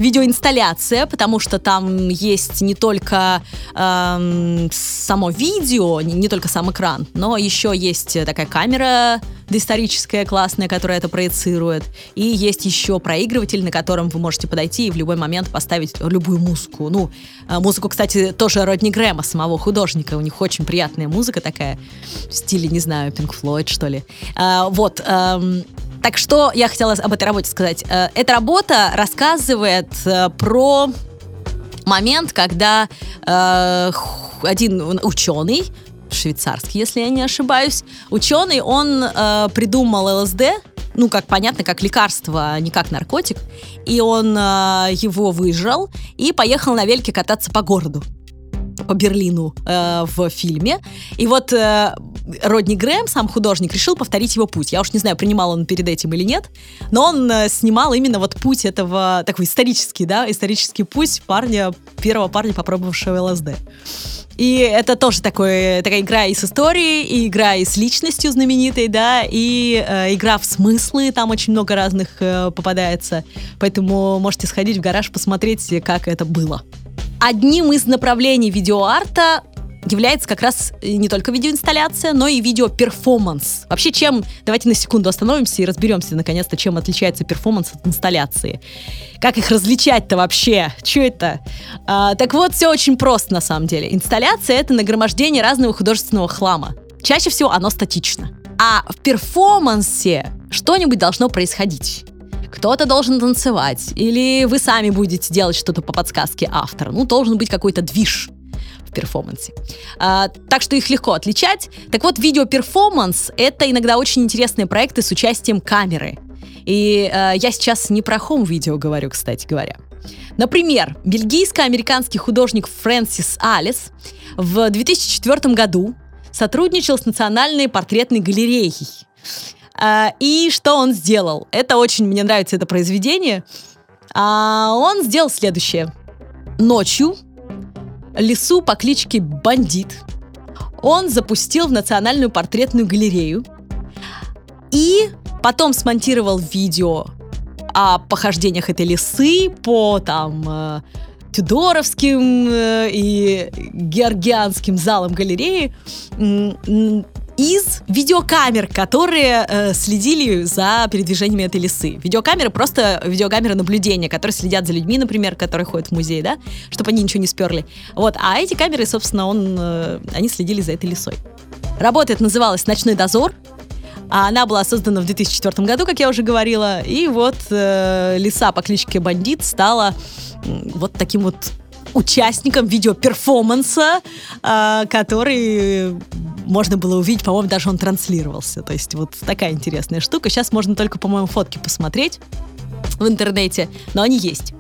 видеоинсталляция, потому что там есть не только эм, само видео, не, не только сам экран, но еще есть такая камера доисторическая классная, которая это проецирует, и есть еще проигрыватель, на котором вы можете подойти и в любой момент поставить любую музыку. Ну, э, музыку, кстати, тоже Родни Грэма, самого художника, у них очень приятная музыка такая, в стиле, не знаю, Pink Floyd, что ли. Э, вот, эм, так что я хотела об этой работе сказать. Э, эта работа рассказывает э, про момент, когда э, один ученый, швейцарский, если я не ошибаюсь, ученый, он э, придумал ЛСД, ну, как понятно, как лекарство, а не как наркотик, и он э, его выжрал и поехал на велике кататься по городу по Берлину э, в фильме. И вот э, Родни Грэм, сам художник, решил повторить его путь. Я уж не знаю, принимал он перед этим или нет, но он э, снимал именно вот путь этого, такой исторический, да, исторический путь парня, первого парня, попробовавшего ЛСД. И это тоже такой, такая игра и с историей, и игра и с личностью знаменитой, да, и э, игра в смыслы, там очень много разных э, попадается. Поэтому можете сходить в гараж, посмотреть, как это было. Одним из направлений видеоарта является как раз не только видеоинсталляция, но и видеоперформанс. Вообще, чем... Давайте на секунду остановимся и разберемся, наконец-то, чем отличается перформанс от инсталляции. Как их различать-то вообще? Что это? А, так вот, все очень просто на самом деле. Инсталляция — это нагромождение разного художественного хлама. Чаще всего оно статично. А в перформансе что-нибудь должно происходить кто-то должен танцевать, или вы сами будете делать что-то по подсказке автора. Ну, должен быть какой-то движ в перформансе. А, так что их легко отличать. Так вот, видеоперформанс — это иногда очень интересные проекты с участием камеры. И а, я сейчас не про хом-видео говорю, кстати говоря. Например, бельгийско-американский художник Фрэнсис Алис в 2004 году сотрудничал с Национальной портретной галереей. А, и что он сделал? Это очень мне нравится это произведение. А, он сделал следующее. Ночью лису по кличке Бандит он запустил в Национальную портретную галерею и потом смонтировал видео о похождениях этой лисы по там э, Тюдоровским э, и Георгианским залам галереи из видеокамер, которые э, следили за передвижениями этой лисы. Видеокамеры просто видеокамеры наблюдения, которые следят за людьми, например, которые ходят в музей, да, чтобы они ничего не сперли. Вот, а эти камеры, собственно, он, э, они следили за этой лисой. Работа эта называлась «Ночной дозор», а она была создана в 2004 году, как я уже говорила, и вот э, лиса по кличке Бандит стала э, вот таким вот участником видеоперформанса, э, который можно было увидеть, по-моему, даже он транслировался. То есть вот такая интересная штука. Сейчас можно только, по-моему, фотки посмотреть в интернете, но они есть.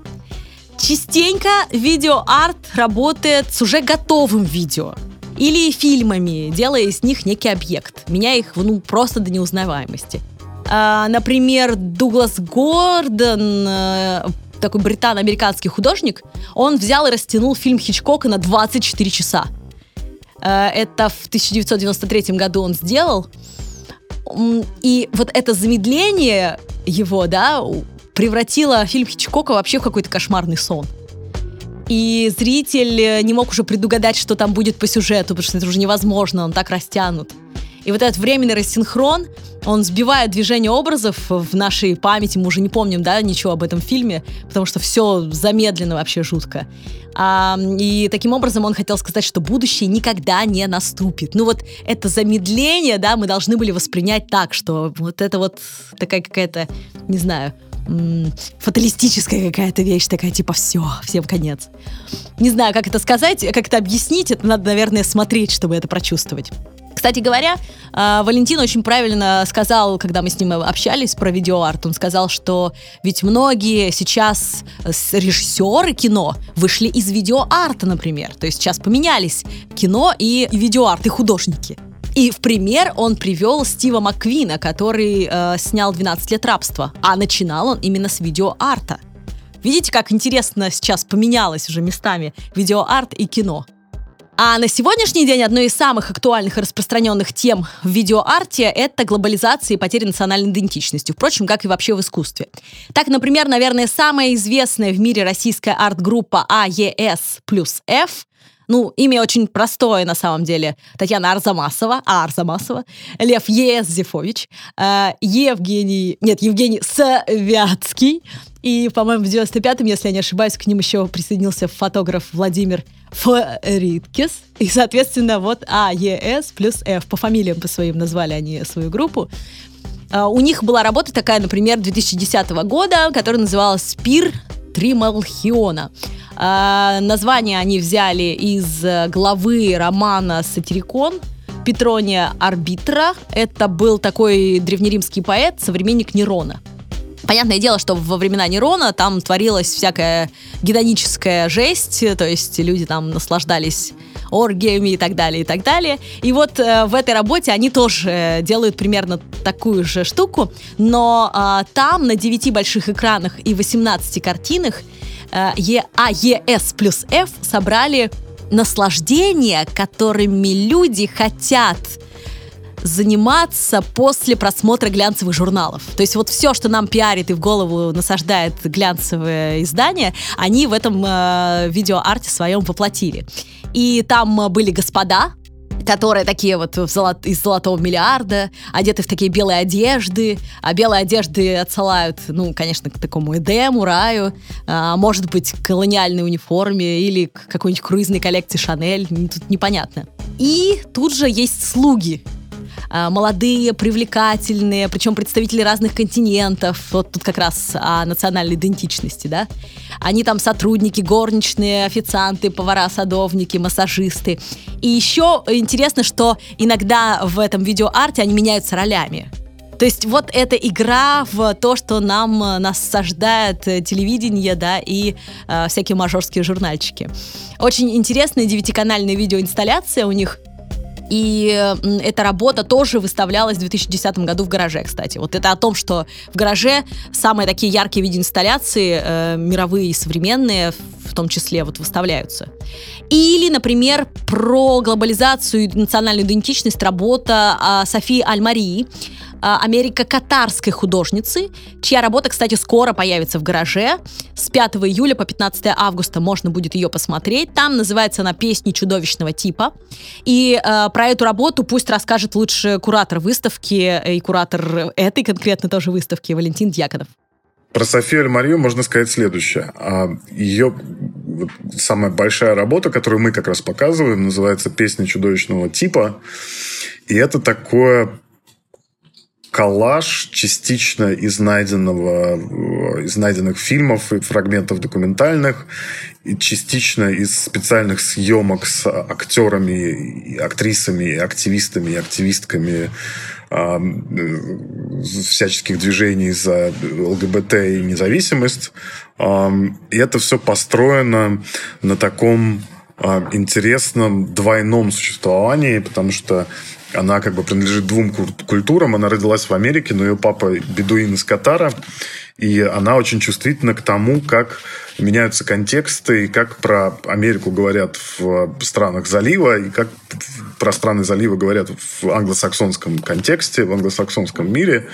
Частенько видеоарт работает с уже готовым видео или фильмами, делая из них некий объект, меняя их ну, просто до неузнаваемости. А, например, Дуглас Гордон, э, такой британо-американский художник, он взял и растянул фильм Хичкока на 24 часа. Э, это в 1993 году он сделал. И вот это замедление его, да, превратило фильм Хичкока вообще в какой-то кошмарный сон. И зритель э, не мог уже предугадать, что там будет по сюжету, потому что это уже невозможно, он так растянут. И вот этот временный рассинхрон, он сбивает движение образов в нашей памяти, мы уже не помним, да, ничего об этом фильме, потому что все замедлено вообще жутко. А, и таким образом он хотел сказать, что будущее никогда не наступит. Ну вот это замедление, да, мы должны были воспринять так, что вот это вот такая какая-то, не знаю, фаталистическая какая-то вещь, такая типа все, всем конец. Не знаю, как это сказать, как это объяснить, это надо, наверное, смотреть, чтобы это прочувствовать. Кстати говоря, а, Валентин очень правильно сказал, когда мы с ним общались про видеоарт, он сказал, что ведь многие сейчас режиссеры кино вышли из видеоарта, например. То есть сейчас поменялись кино и видеоарт, и художники. И в пример он привел Стива Макквина, который э, снял «12 лет рабства», а начинал он именно с видеоарта. Видите, как интересно сейчас поменялось уже местами видеоарт и кино. А на сегодняшний день одной из самых актуальных и распространенных тем в видеоарте — это глобализация и потеря национальной идентичности. Впрочем, как и вообще в искусстве. Так, например, наверное, самая известная в мире российская арт-группа АЕС плюс F ну, имя очень простое на самом деле. Татьяна Арзамасова, а Арзамасова, Лев Езефович, э, Евгений, нет, Евгений Савятский, и, по-моему, в 95-м, если я не ошибаюсь, к ним еще присоединился фотограф Владимир Фориткис. И, соответственно, вот А, Е, С плюс Ф. По фамилиям по своим назвали они свою группу. Uh, у них была работа такая, например, 2010 года, которая называлась «Спир Трималхиона». Uh, название они взяли из главы романа «Сатирикон», Петрония Арбитра. Это был такой древнеримский поэт, современник Нерона. Понятное дело, что во времена Нерона там творилась всякая гедоническая жесть, то есть люди там наслаждались оргиями и так далее, и так далее. И вот э, в этой работе они тоже делают примерно такую же штуку, но э, там на 9 больших экранах и 18 картинах э, е, А, плюс F собрали наслаждения, которыми люди хотят заниматься после просмотра глянцевых журналов. То есть вот все, что нам пиарит и в голову насаждает глянцевые издания, они в этом э, видеоарте своем воплотили. И там были господа, которые такие вот золот, из золотого миллиарда, одеты в такие белые одежды, а белые одежды отсылают, ну, конечно, к такому Эдему, раю, а, может быть, к колониальной униформе или к какой-нибудь круизной коллекции Шанель, тут непонятно. И тут же есть слуги, молодые, привлекательные, причем представители разных континентов. Вот тут как раз о национальной идентичности, да. Они там сотрудники, горничные, официанты, повара, садовники, массажисты. И еще интересно, что иногда в этом видеоарте они меняются ролями. То есть вот эта игра в то, что нам насаждает телевидение, да, и э, всякие мажорские журнальчики. Очень интересная девятиканальная видеоинсталляция у них – и эта работа тоже выставлялась в 2010 году в гараже, кстати. Вот это о том, что в гараже самые такие яркие видеоинсталляции, э, мировые и современные, в том числе, вот выставляются. Или, например, про глобализацию и национальную идентичность работа э, Софии Альмарии, америко-катарской художницы, чья работа, кстати, скоро появится в гараже. С 5 июля по 15 августа можно будет ее посмотреть. Там называется она «Песни чудовищного типа». И э, про эту работу пусть расскажет лучше куратор выставки и куратор этой конкретно тоже выставки Валентин Дьяконов. Про Софию Аль-Марию можно сказать следующее. А, Ее самая большая работа, которую мы как раз показываем, называется «Песня чудовищного типа». И это такое коллаж частично из найденного, э, из найденных фильмов и фрагментов документальных, и частично из специальных съемок с актерами, и актрисами, и активистами, и активистками э, всяческих движений за ЛГБТ и независимость. И это все построено на таком интересном двойном существовании, потому что она как бы принадлежит двум культурам. Она родилась в Америке, но ее папа бедуин из Катара. И она очень чувствительна к тому, как меняются контексты, и как про Америку говорят в странах залива, и как про страны залива говорят в англосаксонском контексте, в англосаксонском мире.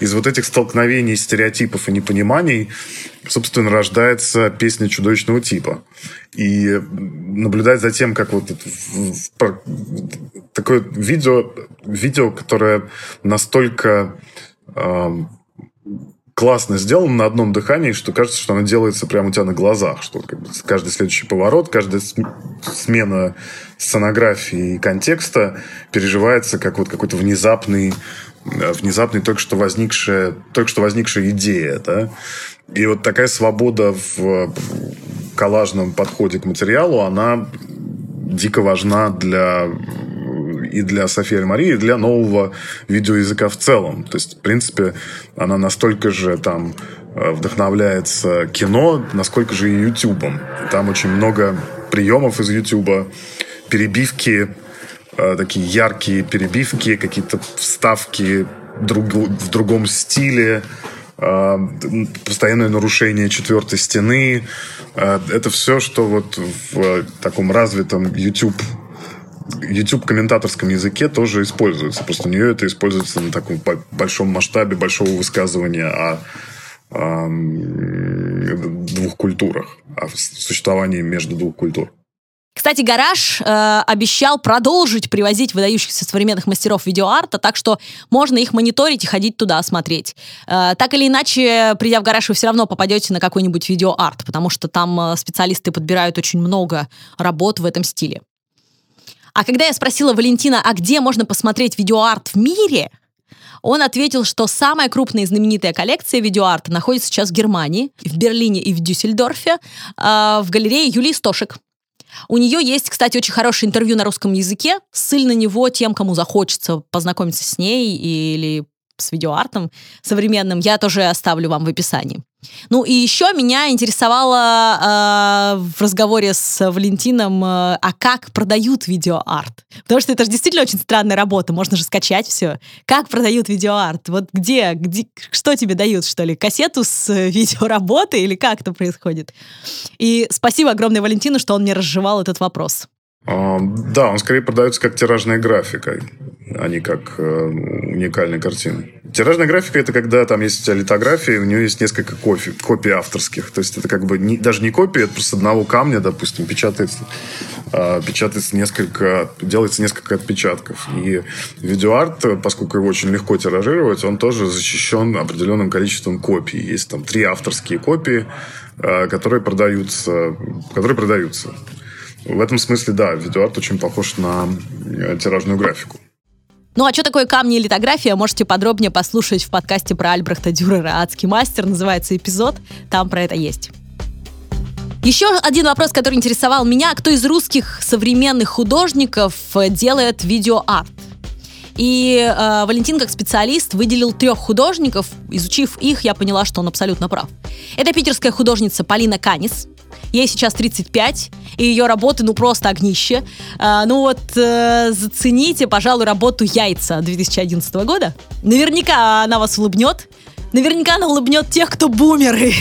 Из вот этих столкновений, стереотипов и непониманий, собственно, рождается песня чудовищного типа. И наблюдать за тем, как вот такое видео, видео, которое настолько классно сделано на одном дыхании, что кажется, что оно делается прямо у тебя на глазах, что как бы, каждый следующий поворот, каждая смена сценографии и контекста переживается как вот какой-то внезапный внезапная только что возникшая, только что возникшая идея, да. И вот такая свобода в коллажном подходе к материалу, она дико важна для и для Софии Аль-Марии, и для нового видеоязыка в целом. То есть, в принципе, она настолько же там э, вдохновляется кино, насколько же и Ютубом. Там очень много приемов из Ютуба, перебивки, э, такие яркие перебивки, какие-то вставки друг, в другом стиле, постоянное нарушение четвертой стены. Это все, что вот в таком развитом YouTube YouTube комментаторском языке тоже используется. Просто у нее это используется на таком большом масштабе большого высказывания о, о двух культурах, о существовании между двух культур. Кстати, гараж э, обещал продолжить привозить выдающихся современных мастеров видеоарта, так что можно их мониторить и ходить туда смотреть. Э, так или иначе, придя в гараж, вы все равно попадете на какой-нибудь видеоарт, потому что там э, специалисты подбирают очень много работ в этом стиле. А когда я спросила Валентина, а где можно посмотреть видеоарт в мире, он ответил, что самая крупная и знаменитая коллекция видеоарта находится сейчас в Германии, в Берлине и в Дюссельдорфе, в галерее Юлии Стошек. У нее есть, кстати, очень хорошее интервью на русском языке. Ссыль на него тем, кому захочется познакомиться с ней или с видеоартом современным, я тоже оставлю вам в описании. Ну и еще меня интересовало э, в разговоре с Валентином, э, а как продают видеоарт? Потому что это же действительно очень странная работа, можно же скачать все. Как продают видеоарт? Вот где, где что тебе дают, что ли? Кассету с э, видеоработы или как это происходит? И спасибо огромное Валентину, что он мне разжевал этот вопрос. А, да, он скорее продается как тиражная графика, а не как э, уникальная картина. Тиражная графика это когда там есть литография, у нее есть несколько копий, копий авторских. То есть это как бы не, даже не копия, это просто одного камня, допустим, печатается, э, печатается несколько, делается несколько отпечатков. И видеоарт, поскольку его очень легко тиражировать, он тоже защищен определенным количеством копий. Есть там три авторские копии, э, которые продаются, которые продаются. В этом смысле, да, видеоарт очень похож на э, тиражную графику. Ну а что такое камни и литография, можете подробнее послушать в подкасте про Альбрехта Дюрера «Адский мастер», называется эпизод, там про это есть. Еще один вопрос, который интересовал меня, кто из русских современных художников делает видеоарт? И э, Валентин, как специалист, выделил трех художников. Изучив их, я поняла, что он абсолютно прав. Это питерская художница Полина Канис, Ей сейчас 35, и ее работы, ну, просто огнище. А, ну вот, э, зацените, пожалуй, работу «Яйца» 2011 года. Наверняка она вас улыбнет. Наверняка она улыбнет тех, кто бумеры.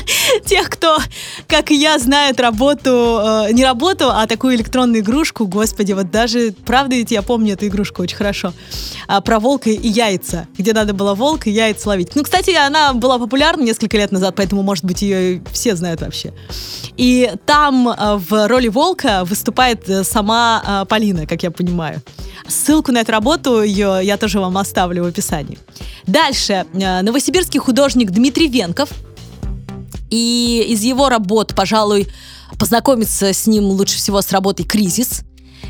тех, кто, как и я, знает работу, э, не работу, а такую электронную игрушку. Господи, вот даже, правда ведь я помню эту игрушку очень хорошо. А, про волка и яйца, где надо было волка и яйца ловить. Ну, кстати, она была популярна несколько лет назад, поэтому, может быть, ее все знают вообще. И там э, в роли волка выступает э, сама э, Полина, как я понимаю. Ссылку на эту работу ее я тоже вам оставлю в описании. Дальше. Новосибирский художник Дмитрий Венков. И из его работ, пожалуй, познакомиться с ним лучше всего с работой «Кризис».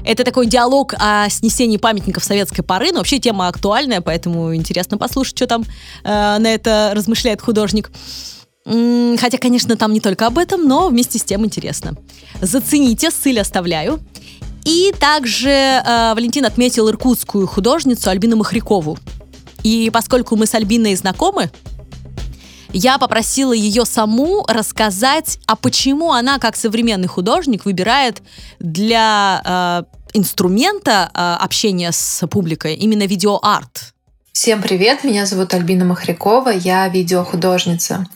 Это такой диалог о снесении памятников советской поры, но вообще тема актуальная, поэтому интересно послушать, что там э, на это размышляет художник. Хотя, конечно, там не только об этом, но вместе с тем интересно. Зацените, ссыль оставляю. И также э, Валентин отметил иркутскую художницу Альбину Махрякову. И поскольку мы с Альбиной знакомы, я попросила ее саму рассказать, а почему она, как современный художник, выбирает для э, инструмента э, общения с публикой именно видеоарт. Всем привет, меня зовут Альбина Махрякова, я видеохудожница.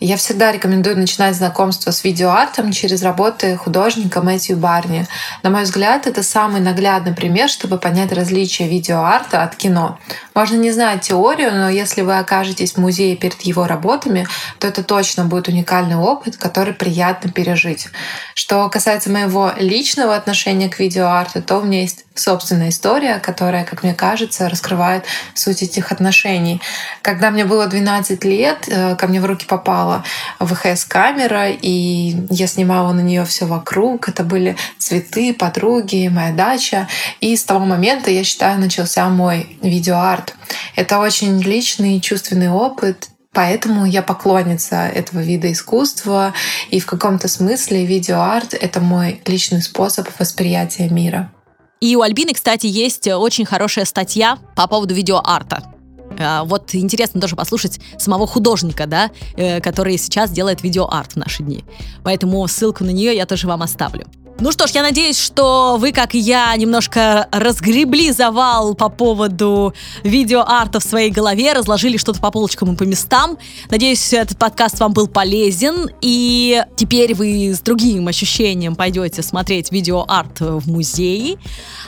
Я всегда рекомендую начинать знакомство с видеоартом через работы художника Мэтью Барни. На мой взгляд, это самый наглядный пример, чтобы понять различия видеоарта от кино. Можно не знать теорию, но если вы окажетесь в музее перед его работами, то это точно будет уникальный опыт, который приятно пережить. Что касается моего личного отношения к видеоарту, то у меня есть собственная история, которая, как мне кажется, раскрывает суть этих отношений. Когда мне было 12 лет, э, ко мне в руки попала ВХС-камера, и я снимала на нее все вокруг. Это были цветы, подруги, моя дача. И с того момента, я считаю, начался мой видеоарт. Это очень личный и чувственный опыт, Поэтому я поклонница этого вида искусства, и в каком-то смысле видеоарт — это мой личный способ восприятия мира. И у Альбины, кстати, есть очень хорошая статья по поводу видеоарта. А, вот интересно тоже послушать самого художника, да, э, который сейчас делает видеоарт в наши дни. Поэтому ссылку на нее я тоже вам оставлю. Ну что ж, я надеюсь, что вы, как и я, немножко разгребли завал по поводу видеоарта в своей голове, разложили что-то по полочкам и по местам. Надеюсь, этот подкаст вам был полезен, и теперь вы с другим ощущением пойдете смотреть видеоарт в музее.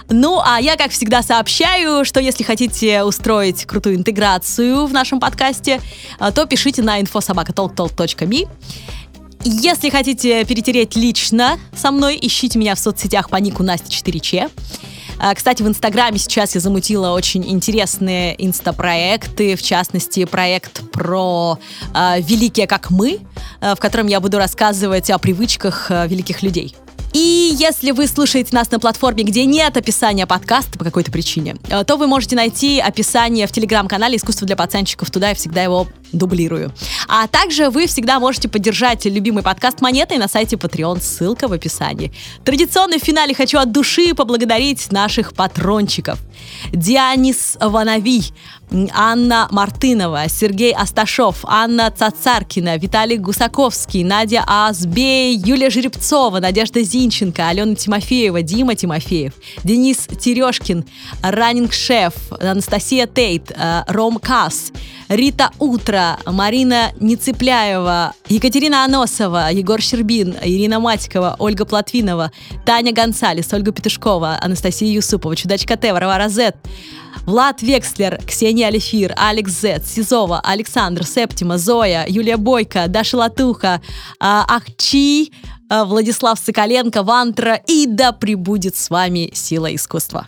Ну, а я, как всегда, сообщаю, что если хотите устроить крутую интеграцию в нашем подкасте, то пишите на infosobakatalktalk.me. Если хотите перетереть лично со мной, ищите меня в соцсетях по нику Настя 4Ч. А, кстати, в Инстаграме сейчас я замутила очень интересные инстапроекты, в частности, проект про э, «Великие, как мы», э, в котором я буду рассказывать о привычках э, великих людей. И если вы слушаете нас на платформе, где нет описания подкаста по какой-то причине, э, то вы можете найти описание в телеграм-канале «Искусство для пацанчиков». Туда я всегда его дублирую. А также вы всегда можете поддержать любимый подкаст монетой на сайте Patreon, ссылка в описании. Традиционно в финале хочу от души поблагодарить наших патрончиков. Дианис Ванави, Анна Мартынова, Сергей Асташов, Анна Цацаркина, Виталий Гусаковский, Надя Азбей, Юлия Жеребцова, Надежда Зинченко, Алена Тимофеева, Дима Тимофеев, Денис Терешкин, Running Chef, Анастасия Тейт, э, Ром Касс, Рита Утро, Марина Нецепляева, Екатерина Аносова, Егор Щербин, Ирина Матикова, Ольга Платвинова, Таня Гонсалес, Ольга Петушкова, Анастасия Юсупова, Чудачка Т, Варвара Зет, Влад Векслер, Ксения Алифир, Алекс Зет, Сизова, Александр, Септима, Зоя, Юлия Бойко, Даша Латуха, а, Ахчи, а, Владислав Соколенко, Вантра и да пребудет с вами сила искусства.